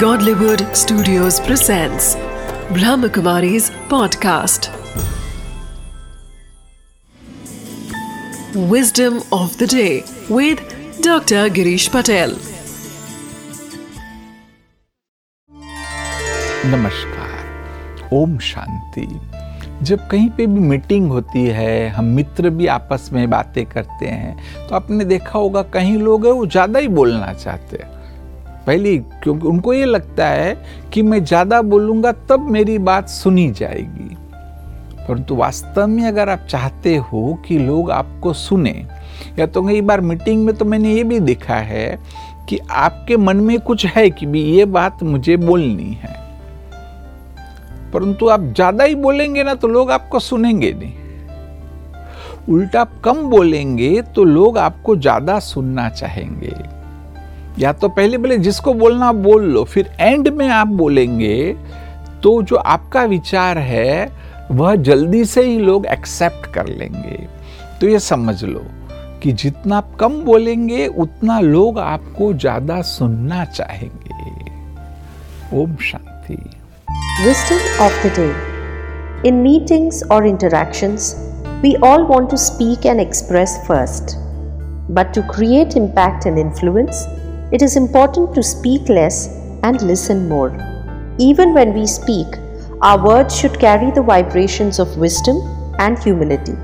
Godlywood Studios presents Brahmakumari's podcast. Wisdom of the day with Dr. Girish Patel. नमस्कार ओम शांति जब कहीं पे भी मीटिंग होती है हम मित्र भी आपस में बातें करते हैं तो आपने देखा होगा कहीं लोग हैं वो ज़्यादा ही बोलना चाहते हैं पहली, क्योंकि उनको ये लगता है कि मैं ज़्यादा बोलूँगा तब मेरी बात सुनी जाएगी। परंतु वास्तव में अगर आप चाहते हो कि लोग आपको सुने, या तो कई बार मीटिंग में तो मैंने ये भी देखा है कि आपके मन में कुछ है कि भी ये बात मुझे बोलनी है। परंतु आप ज़्यादा ही बोलेंगे ना तो लोग आपको सुनेंगे नहीं। उल्टा कम बोलेंगे तो लोग आपको ज़्यादा सुनना चाहेंगे। या तो पहले पहले जिसको बोलना आप बोल लो, फिर एंड में आप बोलेंगे तो जो आपका विचार है, वह जल्दी से ही लोग एक्सेप्ट कर लेंगे। तो ये समझ लो कि जितना आप कम बोलेंगे, उतना लोग आपको ज़्यादा सुनना चाहेंगे। Om Shanti. Of the day in meetings और interaction we all want to speak and express first but to create impact and influence it is important to speak less and listen more. Even when we speak, our words should carry the vibrations of wisdom and humility.